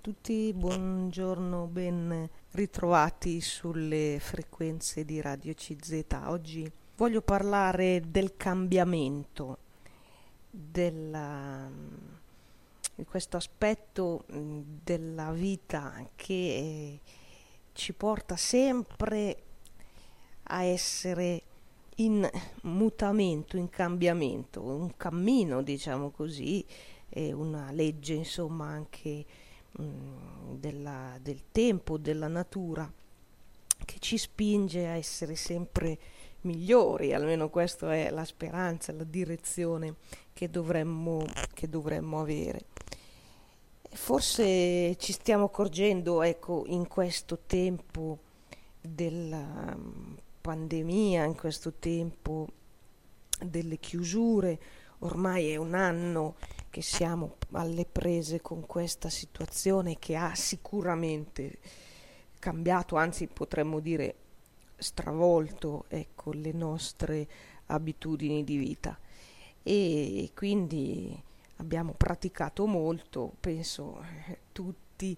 tutti, buongiorno, ben ritrovati sulle frequenze di Radio CZ. Oggi voglio parlare del cambiamento, della, di questo aspetto della vita che ci porta sempre a essere in mutamento, in cambiamento, un cammino, diciamo così, una legge insomma anche mh, della, del tempo, della natura, che ci spinge a essere sempre migliori, almeno questa è la speranza, la direzione che dovremmo, che dovremmo avere. Forse ci stiamo accorgendo, ecco, in questo tempo della pandemia, in questo tempo delle chiusure, ormai è un anno che siamo alle prese con questa situazione che ha sicuramente cambiato, anzi potremmo dire stravolto ecco, le nostre abitudini di vita. E quindi abbiamo praticato molto, penso eh, tutti,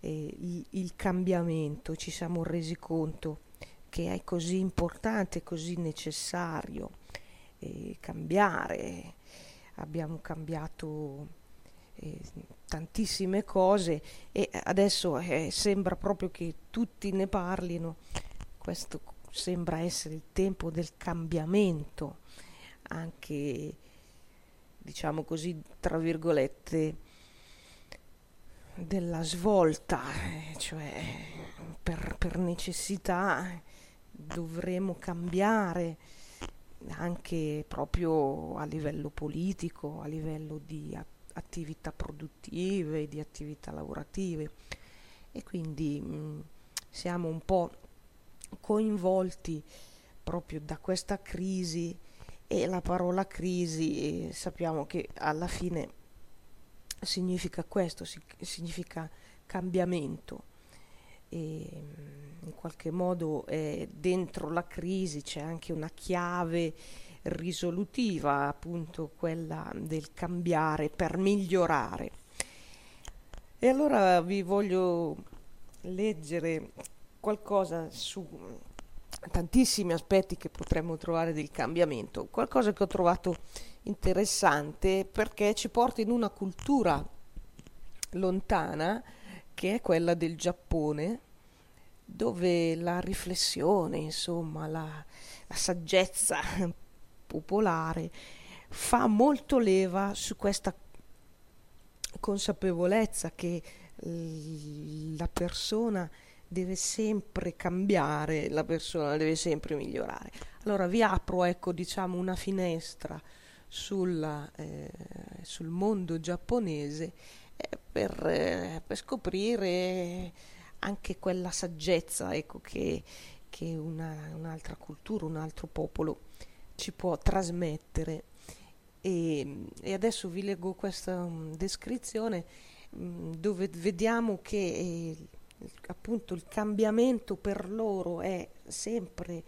eh, il, il cambiamento, ci siamo resi conto che è così importante, così necessario eh, cambiare abbiamo cambiato eh, tantissime cose e adesso eh, sembra proprio che tutti ne parlino, questo sembra essere il tempo del cambiamento, anche diciamo così, tra virgolette, della svolta, eh, cioè per, per necessità dovremo cambiare anche proprio a livello politico, a livello di attività produttive, di attività lavorative. E quindi mh, siamo un po' coinvolti proprio da questa crisi e la parola crisi eh, sappiamo che alla fine significa questo, significa cambiamento e mm, in qualche modo eh, dentro la crisi c'è anche una chiave risolutiva, appunto quella del cambiare per migliorare. E allora vi voglio leggere qualcosa su tantissimi aspetti che potremmo trovare del cambiamento, qualcosa che ho trovato interessante perché ci porta in una cultura lontana che è quella del Giappone, dove la riflessione, insomma, la, la saggezza popolare fa molto leva su questa consapevolezza che la persona deve sempre cambiare, la persona deve sempre migliorare. Allora vi apro, ecco, diciamo, una finestra sulla, eh, sul mondo giapponese per, eh, per scoprire anche quella saggezza ecco, che, che una, un'altra cultura, un altro popolo ci può trasmettere. E, e adesso vi leggo questa um, descrizione um, dove vediamo che eh, appunto il cambiamento per loro è sempre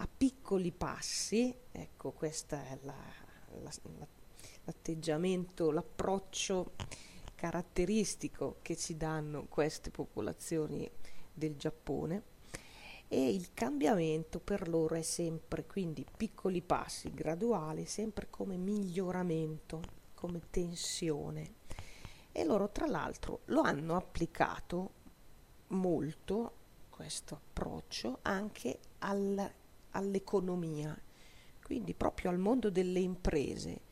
a piccoli passi, ecco questo è la, la, l'atteggiamento, l'approccio caratteristico che ci danno queste popolazioni del Giappone e il cambiamento per loro è sempre quindi piccoli passi graduali, sempre come miglioramento, come tensione. E loro tra l'altro lo hanno applicato molto questo approccio anche al, all'economia, quindi proprio al mondo delle imprese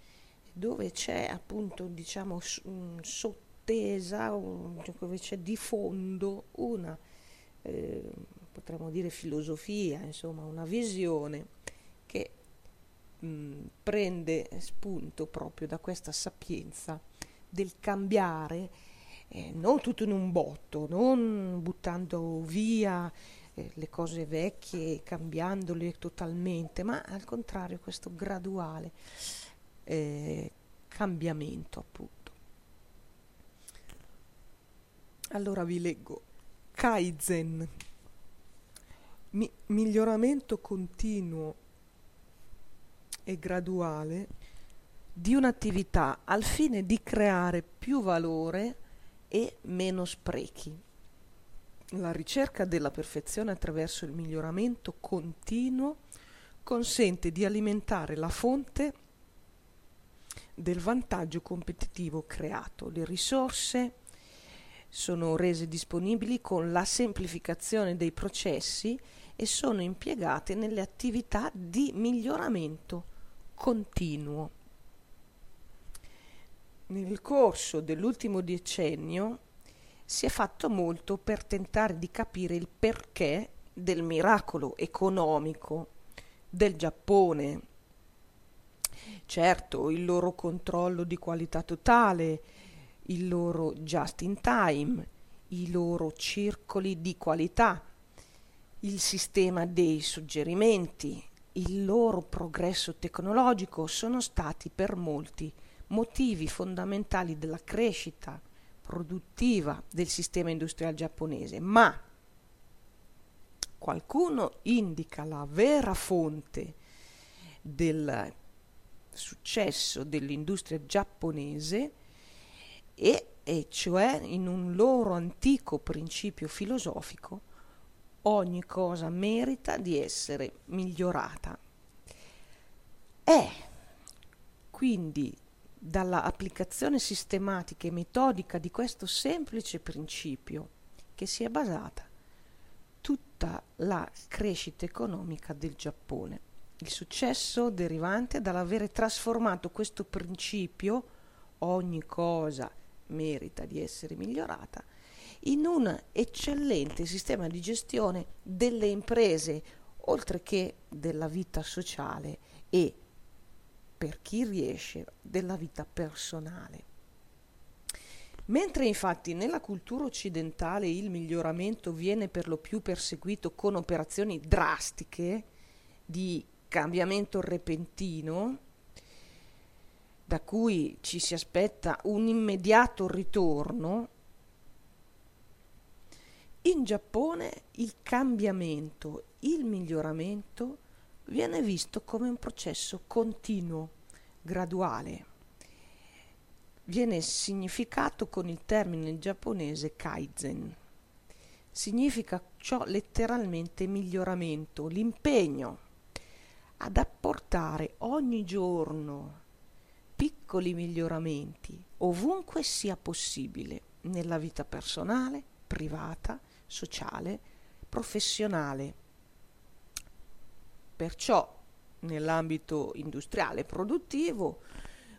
dove c'è appunto diciamo sottesa, un, dove c'è di fondo una, eh, potremmo dire filosofia, insomma una visione che mh, prende spunto proprio da questa sapienza del cambiare eh, non tutto in un botto, non buttando via eh, le cose vecchie, cambiandole totalmente, ma al contrario questo graduale eh, cambiamento appunto. Allora vi leggo Kaizen, Mi- miglioramento continuo e graduale di un'attività al fine di creare più valore e meno sprechi. La ricerca della perfezione attraverso il miglioramento continuo consente di alimentare la fonte del vantaggio competitivo creato. Le risorse sono rese disponibili con la semplificazione dei processi e sono impiegate nelle attività di miglioramento continuo. Nel corso dell'ultimo decennio si è fatto molto per tentare di capire il perché del miracolo economico del Giappone. Certo, il loro controllo di qualità totale, il loro just in time, i loro circoli di qualità, il sistema dei suggerimenti, il loro progresso tecnologico sono stati per molti motivi fondamentali della crescita produttiva del sistema industriale giapponese, ma qualcuno indica la vera fonte del successo dell'industria giapponese e, e cioè in un loro antico principio filosofico ogni cosa merita di essere migliorata. È quindi dalla applicazione sistematica e metodica di questo semplice principio che si è basata tutta la crescita economica del Giappone. Il successo derivante dall'avere trasformato questo principio, ogni cosa merita di essere migliorata, in un eccellente sistema di gestione delle imprese, oltre che della vita sociale e per chi riesce della vita personale. Mentre infatti nella cultura occidentale il miglioramento viene per lo più perseguito con operazioni drastiche di cambiamento repentino, da cui ci si aspetta un immediato ritorno, in Giappone il cambiamento, il miglioramento viene visto come un processo continuo, graduale. Viene significato con il termine giapponese kaizen. Significa ciò letteralmente miglioramento, l'impegno ad apportare ogni giorno piccoli miglioramenti ovunque sia possibile nella vita personale, privata, sociale, professionale. Perciò nell'ambito industriale produttivo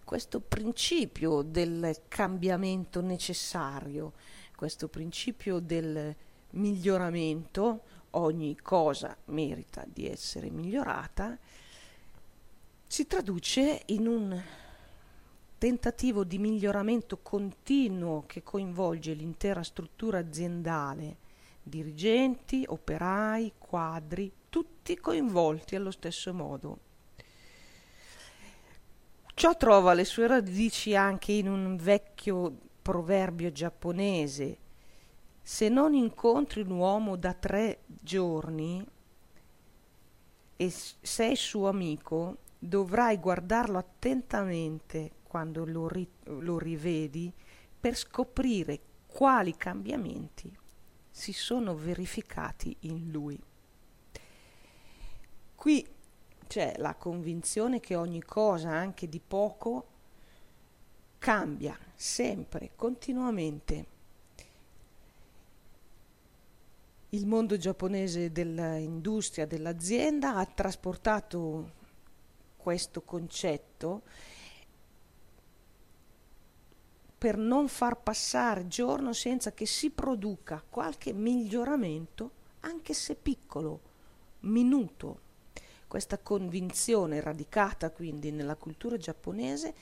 questo principio del cambiamento necessario, questo principio del miglioramento, ogni cosa merita di essere migliorata, si traduce in un tentativo di miglioramento continuo che coinvolge l'intera struttura aziendale, dirigenti, operai, quadri, tutti coinvolti allo stesso modo. Ciò trova le sue radici anche in un vecchio proverbio giapponese. Se non incontri un uomo da tre giorni e sei suo amico, dovrai guardarlo attentamente quando lo, ri- lo rivedi per scoprire quali cambiamenti si sono verificati in lui. Qui c'è la convinzione che ogni cosa, anche di poco, cambia sempre, continuamente. Il mondo giapponese dell'industria, dell'azienda ha trasportato questo concetto per non far passare giorno senza che si produca qualche miglioramento, anche se piccolo, minuto. Questa convinzione radicata quindi nella cultura giapponese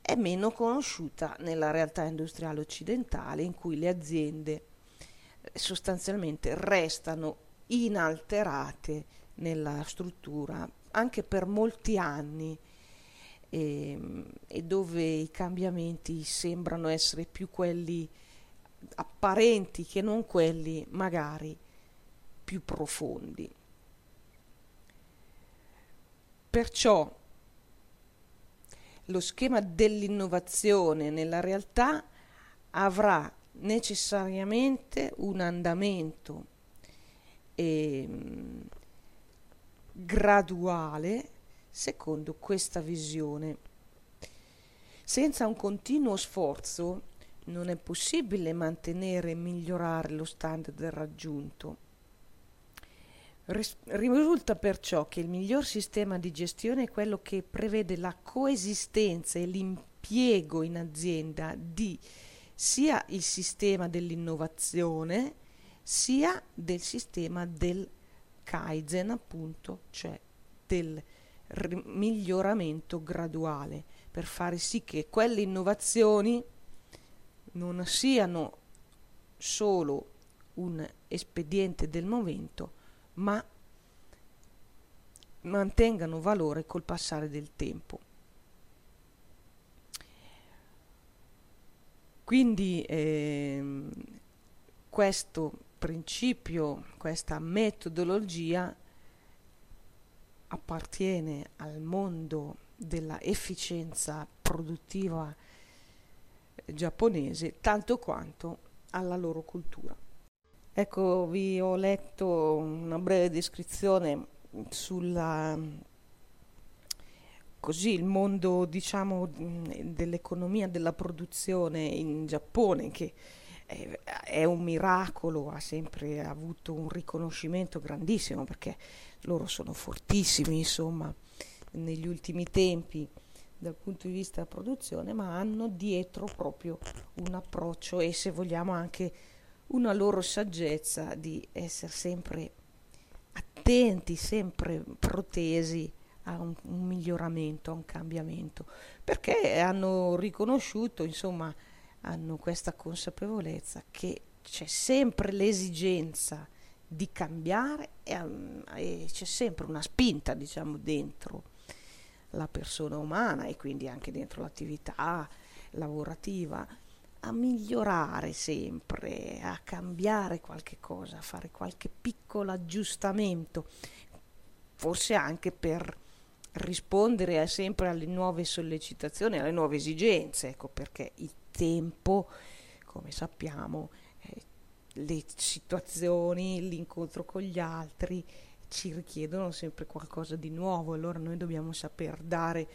è meno conosciuta nella realtà industriale occidentale in cui le aziende sostanzialmente restano inalterate nella struttura anche per molti anni e, ehm, e dove i cambiamenti sembrano essere più quelli apparenti che non quelli magari più profondi. Perciò lo schema dell'innovazione nella realtà avrà necessariamente un andamento eh, graduale secondo questa visione. Senza un continuo sforzo non è possibile mantenere e migliorare lo standard raggiunto. Risulta perciò che il miglior sistema di gestione è quello che prevede la coesistenza e l'impiego in azienda di sia il sistema dell'innovazione sia del sistema del Kaizen, appunto, cioè del miglioramento graduale, per fare sì che quelle innovazioni non siano solo un espediente del momento, ma mantengano valore col passare del tempo. Quindi ehm, questo principio, questa metodologia appartiene al mondo della efficienza produttiva giapponese tanto quanto alla loro cultura. Ecco, vi ho letto una breve descrizione sulla così il mondo diciamo dell'economia della produzione in Giappone che è, un miracolo, ha sempre avuto un riconoscimento grandissimo perché loro sono fortissimi, insomma, negli ultimi tempi dal punto di vista della produzione, ma hanno dietro proprio un approccio e se vogliamo anche una loro saggezza di essere sempre attenti, sempre protesi a un, un miglioramento, a un cambiamento, perché hanno riconosciuto, insomma, hanno questa consapevolezza che c'è sempre l'esigenza di cambiare e, e c'è sempre una spinta, diciamo, dentro la persona umana e quindi anche dentro l'attività lavorativa a migliorare sempre, a cambiare qualche cosa, a fare qualche piccolo aggiustamento, forse anche per rispondere sempre alle nuove sollecitazioni, alle nuove esigenze, ecco perché il tempo, come sappiamo, eh, le situazioni, l'incontro con gli altri, ci richiedono sempre qualcosa di nuovo, allora noi dobbiamo saper dare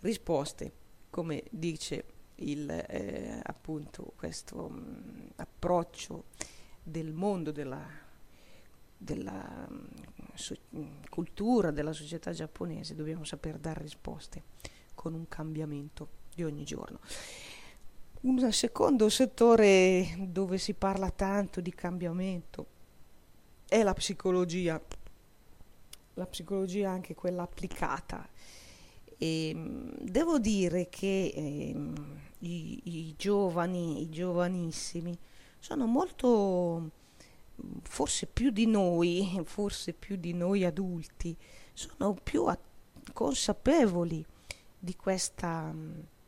risposte, come dice il, eh, appunto questo mh, mm, approccio del mondo della, della mm, so, mm, cultura, della società giapponese, dobbiamo saper dare risposte con un cambiamento di ogni giorno. Un secondo settore dove si parla tanto di cambiamento è la psicologia la psicologia anche quella applicata. E, ehm, devo dire che eh, i, i, giovani, i giovanissimi, sono molto, forse più di noi, forse più di noi adulti, sono più a- consapevoli di questa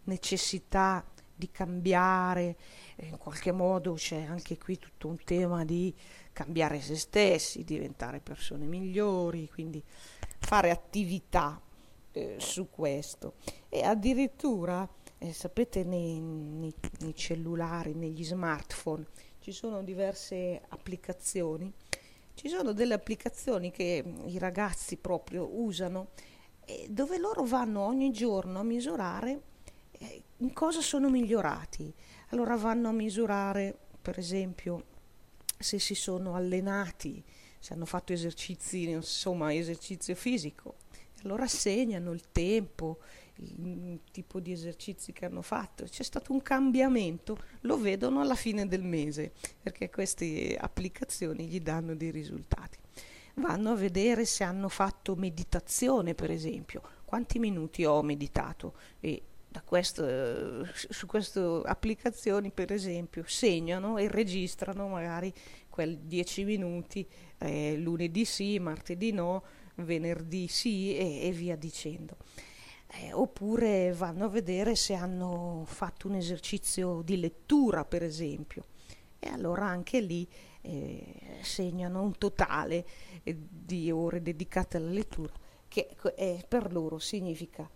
necessità di cambiare, in qualche modo c'è anche qui tutto un tema di cambiare se stessi, diventare persone migliori, quindi fare attività eh, su questo. E addirittura, eh, sapete, nei, nei, nei cellulari, negli smartphone, ci sono diverse applicazioni. Ci sono delle applicazioni che i ragazzi proprio usano dove loro vanno ogni giorno a misurare eh, in cosa sono migliorati. Allora vanno a misurare, per esempio, se si sono allenati, se hanno fatto esercizi, insomma, esercizio fisico. Allora segnano il tempo, il tipo di esercizi che hanno fatto. C'è stato un cambiamento, lo vedono alla fine del mese, perché queste applicazioni gli danno dei risultati. Vanno a vedere se hanno fatto meditazione, per esempio, quanti minuti ho meditato e questo, su queste applicazioni per esempio segnano e registrano magari quei 10 minuti eh, lunedì sì, martedì no, venerdì sì e, e via dicendo. Eh, oppure vanno a vedere se hanno fatto un esercizio di lettura per esempio e allora anche lì eh, segnano un totale eh, di ore dedicate alla lettura che eh, per loro significa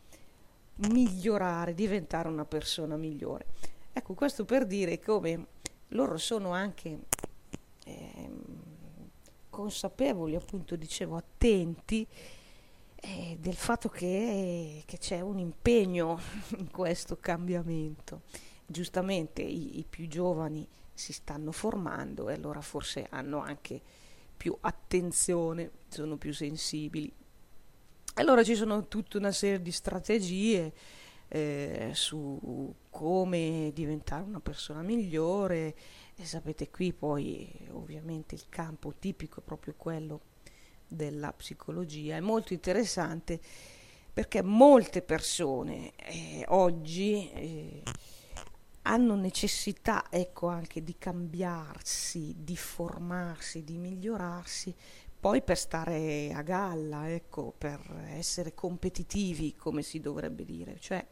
migliorare, diventare una persona migliore. Ecco, questo per dire come loro sono anche eh, consapevoli, appunto dicevo, attenti eh, del fatto che, che, c'è un impegno in questo cambiamento. Giustamente i, i più giovani si stanno formando e allora forse hanno anche più attenzione, sono più sensibili. Allora ci sono tutta una serie di strategie eh, su come diventare una persona migliore e sapete qui poi ovviamente il campo tipico è proprio quello della psicologia, è molto interessante perché molte persone eh, oggi eh, hanno necessità ecco anche di cambiarsi, di formarsi, di migliorarsi, poi per stare a galla, ecco, per essere competitivi, come si dovrebbe dire, cioè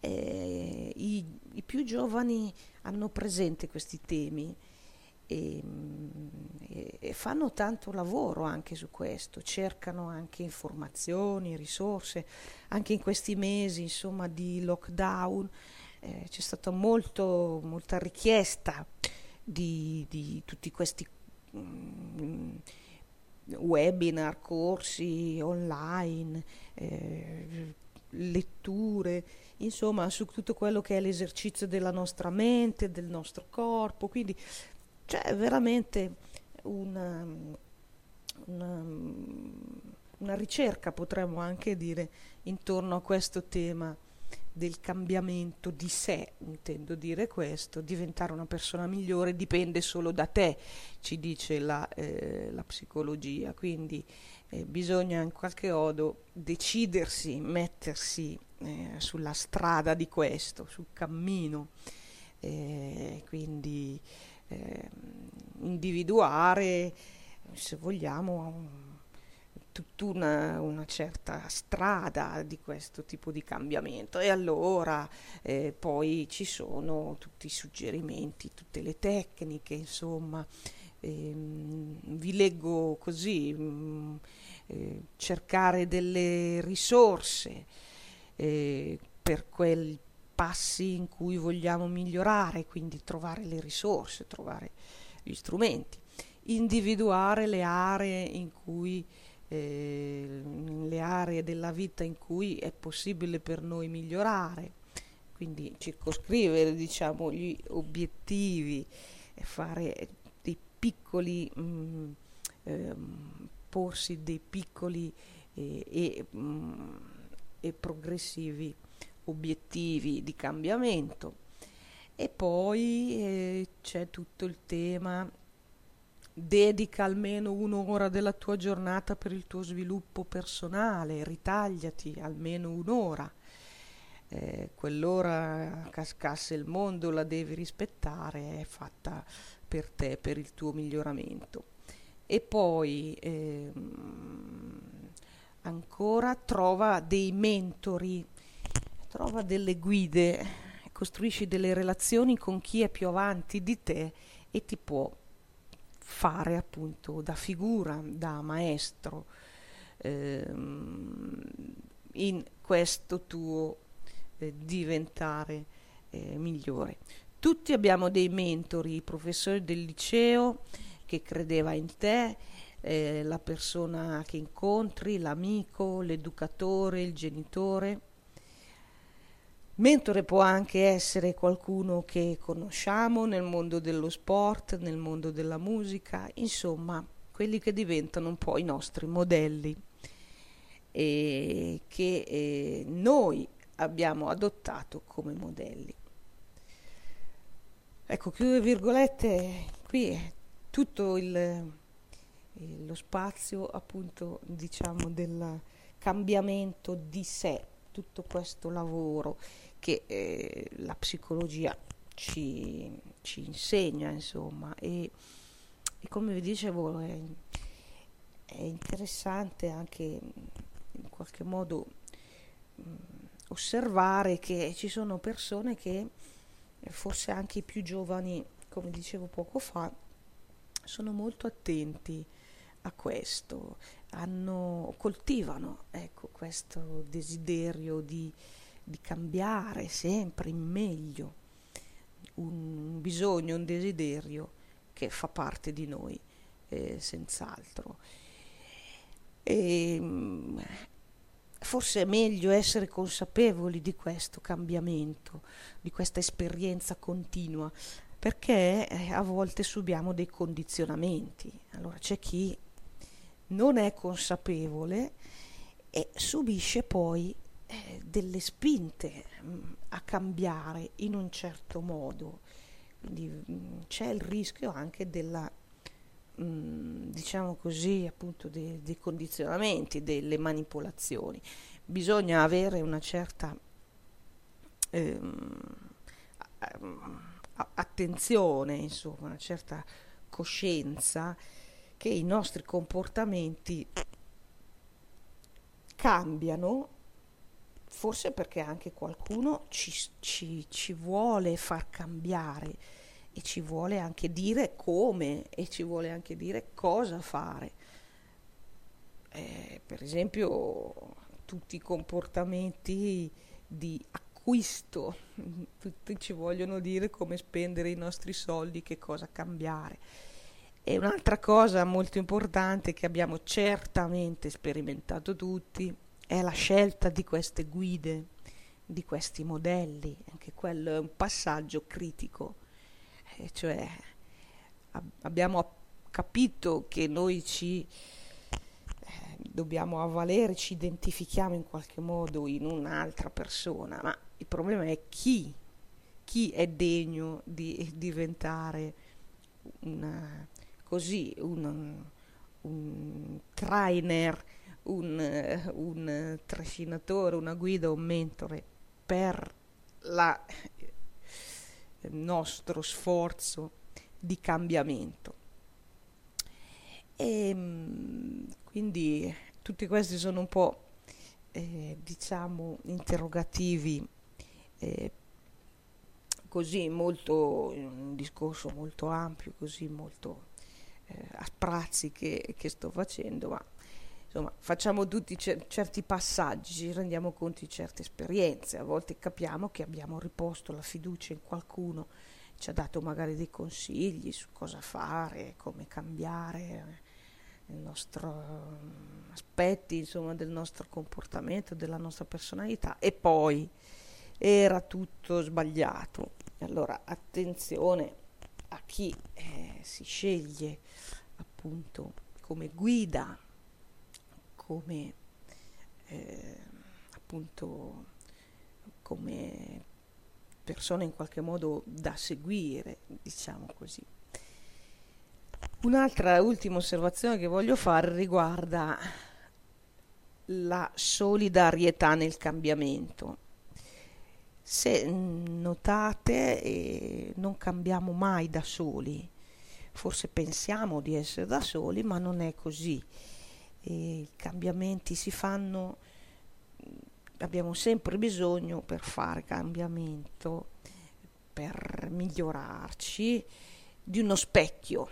eh, i, i, più giovani hanno presente questi temi e, e, fanno tanto lavoro anche su questo, cercano anche informazioni, risorse, anche in questi mesi insomma, di lockdown eh, c'è stata molto, molta richiesta di, di tutti questi mm, webinar, corsi online, eh, letture, insomma su tutto quello che è l'esercizio della nostra mente, del nostro corpo, quindi c'è veramente una, una, una ricerca, potremmo anche dire, intorno a questo tema del cambiamento di sé, intendo dire questo, diventare una persona migliore dipende solo da te, ci dice la, eh, la psicologia, quindi eh, bisogna in qualche modo decidersi, mettersi eh, sulla strada di questo, sul cammino, eh, quindi ehm, individuare, se vogliamo, tutta una, una, certa strada di questo tipo di cambiamento. E allora eh, poi ci sono tutti i suggerimenti, tutte le tecniche, insomma, ehm, vi leggo così, mh, mm, eh, cercare delle risorse eh, per quei passi in cui vogliamo migliorare, quindi trovare le risorse, trovare gli strumenti, individuare le aree in cui eh, le aree della vita in cui è possibile per noi migliorare, quindi circoscrivere diciamo, gli obiettivi e fare dei piccoli, mh, mm, ehm, porsi dei piccoli eh, e, mh, mm, e progressivi obiettivi di cambiamento. E poi eh, c'è tutto il tema dedica almeno un'ora della tua giornata per il tuo sviluppo personale, ritagliati almeno un'ora. Eh, quell'ora cascasse il mondo la devi rispettare, è fatta per te, per il tuo miglioramento. E poi ehm, ancora trova dei mentori, trova delle guide, costruisci delle relazioni con chi è più avanti di te e ti può fare appunto da figura, da maestro ehm, in questo tuo eh, diventare eh, migliore. Tutti abbiamo dei mentori, i professori del liceo che credeva in te, eh, la persona che incontri, l'amico, l'educatore, il genitore Mentore può anche essere qualcuno che conosciamo nel mondo dello sport, nel mondo della musica, insomma, quelli che diventano un po' i nostri modelli e che eh, noi abbiamo adottato come modelli. Ecco, chiude virgolette, qui è tutto il, il, lo spazio appunto diciamo del cambiamento di sé, tutto questo lavoro che eh, la psicologia ci, ci, insegna, insomma, e, e come vi dicevo è, è, interessante anche in qualche modo mh, osservare che ci sono persone che forse anche i più giovani, come dicevo poco fa, sono molto attenti a questo, hanno, coltivano ecco, questo desiderio di di cambiare sempre in meglio. un bisogno, un desiderio che fa parte di noi, eh, senz'altro. E, ehm, forse è meglio essere consapevoli di questo cambiamento, di questa esperienza continua, perché eh, a volte subiamo dei condizionamenti. Allora c'è chi non è consapevole e subisce poi eh, delle spinte mm, a cambiare in un certo modo. Quindi mm, c'è il rischio anche della mm, diciamo così, appunto dei, dei, condizionamenti, delle manipolazioni. Bisogna avere una certa ehm, attenzione, insomma, una certa coscienza che i nostri comportamenti cambiano, forse perché anche qualcuno ci, ci, ci vuole far cambiare e ci vuole anche dire come e ci vuole anche dire cosa fare. Eh, per esempio tutti i comportamenti di acquisto, tutti ci vogliono dire come spendere i nostri soldi, che cosa cambiare. E un'altra cosa molto importante che abbiamo certamente sperimentato tutti è la scelta di queste guide, di questi modelli, anche quello è un passaggio critico. Eh, cioè ab- abbiamo capito che noi ci eh, dobbiamo avvalere, ci identifichiamo in qualche modo in un'altra persona, ma il problema è chi, chi è degno di diventare una, così un, un trainer, un, un trascinatore, una guida, un mentore per la nostro sforzo di cambiamento. E ehm, quindi tutti questi sono un po' eh, diciamo interrogativi eh, così molto un discorso molto ampio così molto eh, a sprazzi che, che sto facendo ma insomma, facciamo tutti cer- certi passaggi, ci rendiamo conto di certe esperienze, a volte capiamo che abbiamo riposto la fiducia in qualcuno, ci ha dato magari dei consigli su cosa fare, come cambiare eh, il nostro mm, aspetti, insomma, del nostro comportamento, della nostra personalità e poi era tutto sbagliato. Allora, attenzione a chi eh, si sceglie appunto come guida come eh, appunto come persona in qualche modo da seguire, diciamo così. Un'altra ultima osservazione che voglio fare riguarda la solidarietà nel cambiamento. Se notate, eh, non cambiamo mai da soli, forse pensiamo di essere da soli, ma non è così i cambiamenti si fanno, abbiamo sempre bisogno per fare cambiamento, per migliorarci, di uno specchio.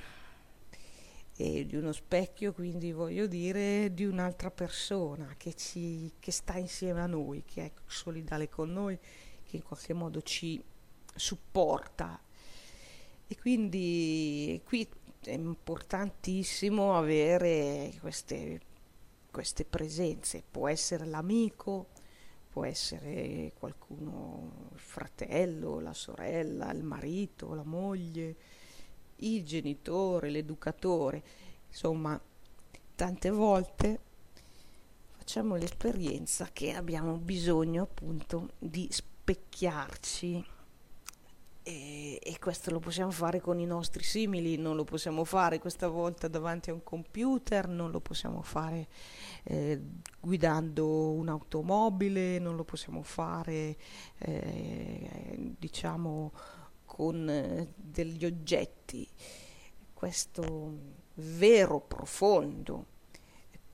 E di uno specchio, quindi voglio dire, di un'altra persona che, ci, che sta insieme a noi, che è solidale con noi, che in qualche modo ci supporta. E quindi qui è importantissimo avere queste, queste presenze, può essere l'amico, può essere qualcuno, il fratello, la sorella, il marito, la moglie, il genitore, l'educatore, insomma, tante volte facciamo l'esperienza che abbiamo bisogno appunto di specchiarci e, e, questo lo possiamo fare con i nostri simili, non lo possiamo fare questa volta davanti a un computer, non lo possiamo fare eh, guidando un'automobile, non lo possiamo fare eh, diciamo con eh, degli oggetti. Questo vero, profondo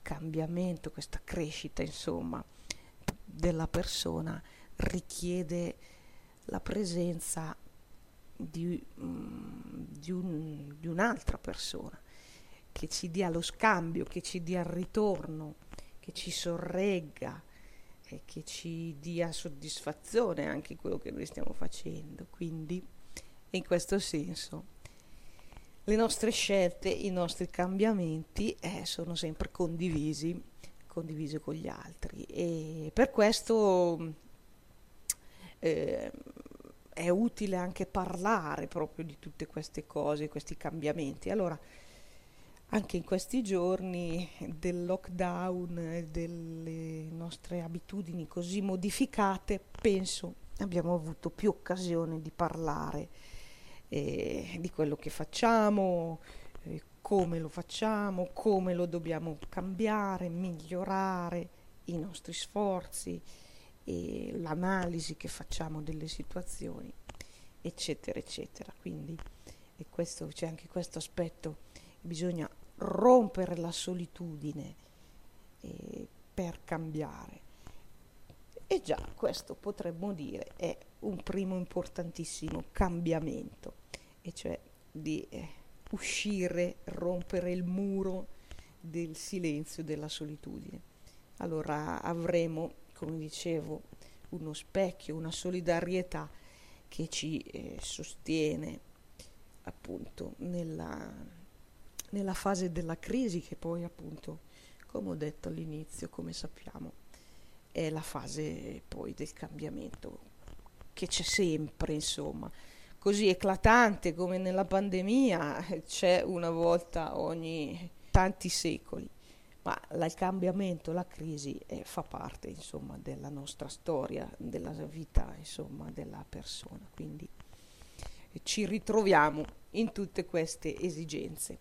cambiamento, questa crescita insomma della persona richiede la presenza di, mm, di, un, di un'altra persona, che ci dia lo scambio, che ci dia il ritorno, che ci sorregga e che ci dia soddisfazione anche quello che noi stiamo facendo. Quindi in questo senso le nostre scelte, i nostri cambiamenti eh, sono sempre condivisi, condivisi con gli altri e per questo eh, è utile anche parlare proprio di tutte queste cose, questi cambiamenti. Allora, anche in questi giorni del lockdown, delle nostre abitudini così modificate, penso abbiamo avuto più occasione di parlare eh, di quello che facciamo, eh, come lo facciamo, come lo dobbiamo cambiare, migliorare i nostri sforzi, e l'analisi che facciamo delle situazioni, eccetera, eccetera. Quindi questo, c'è anche questo aspetto, bisogna rompere la solitudine eh, per cambiare. E già questo potremmo dire è un primo importantissimo cambiamento, e cioè di eh, uscire, rompere il muro del silenzio, della solitudine. Allora avremo, come dicevo, uno specchio, una solidarietà che ci eh, sostiene appunto nella, nella fase della crisi che poi appunto, come ho detto all'inizio, come sappiamo, è la fase poi del cambiamento che c'è sempre, insomma. Così eclatante come nella pandemia c'è una volta ogni tanti secoli, ma il cambiamento, la crisi eh, fa parte, insomma, della nostra storia, della vita, insomma, della persona. Quindi ci ritroviamo in tutte queste esigenze.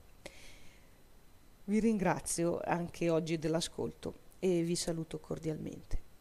Vi ringrazio anche oggi dell'ascolto e vi saluto cordialmente.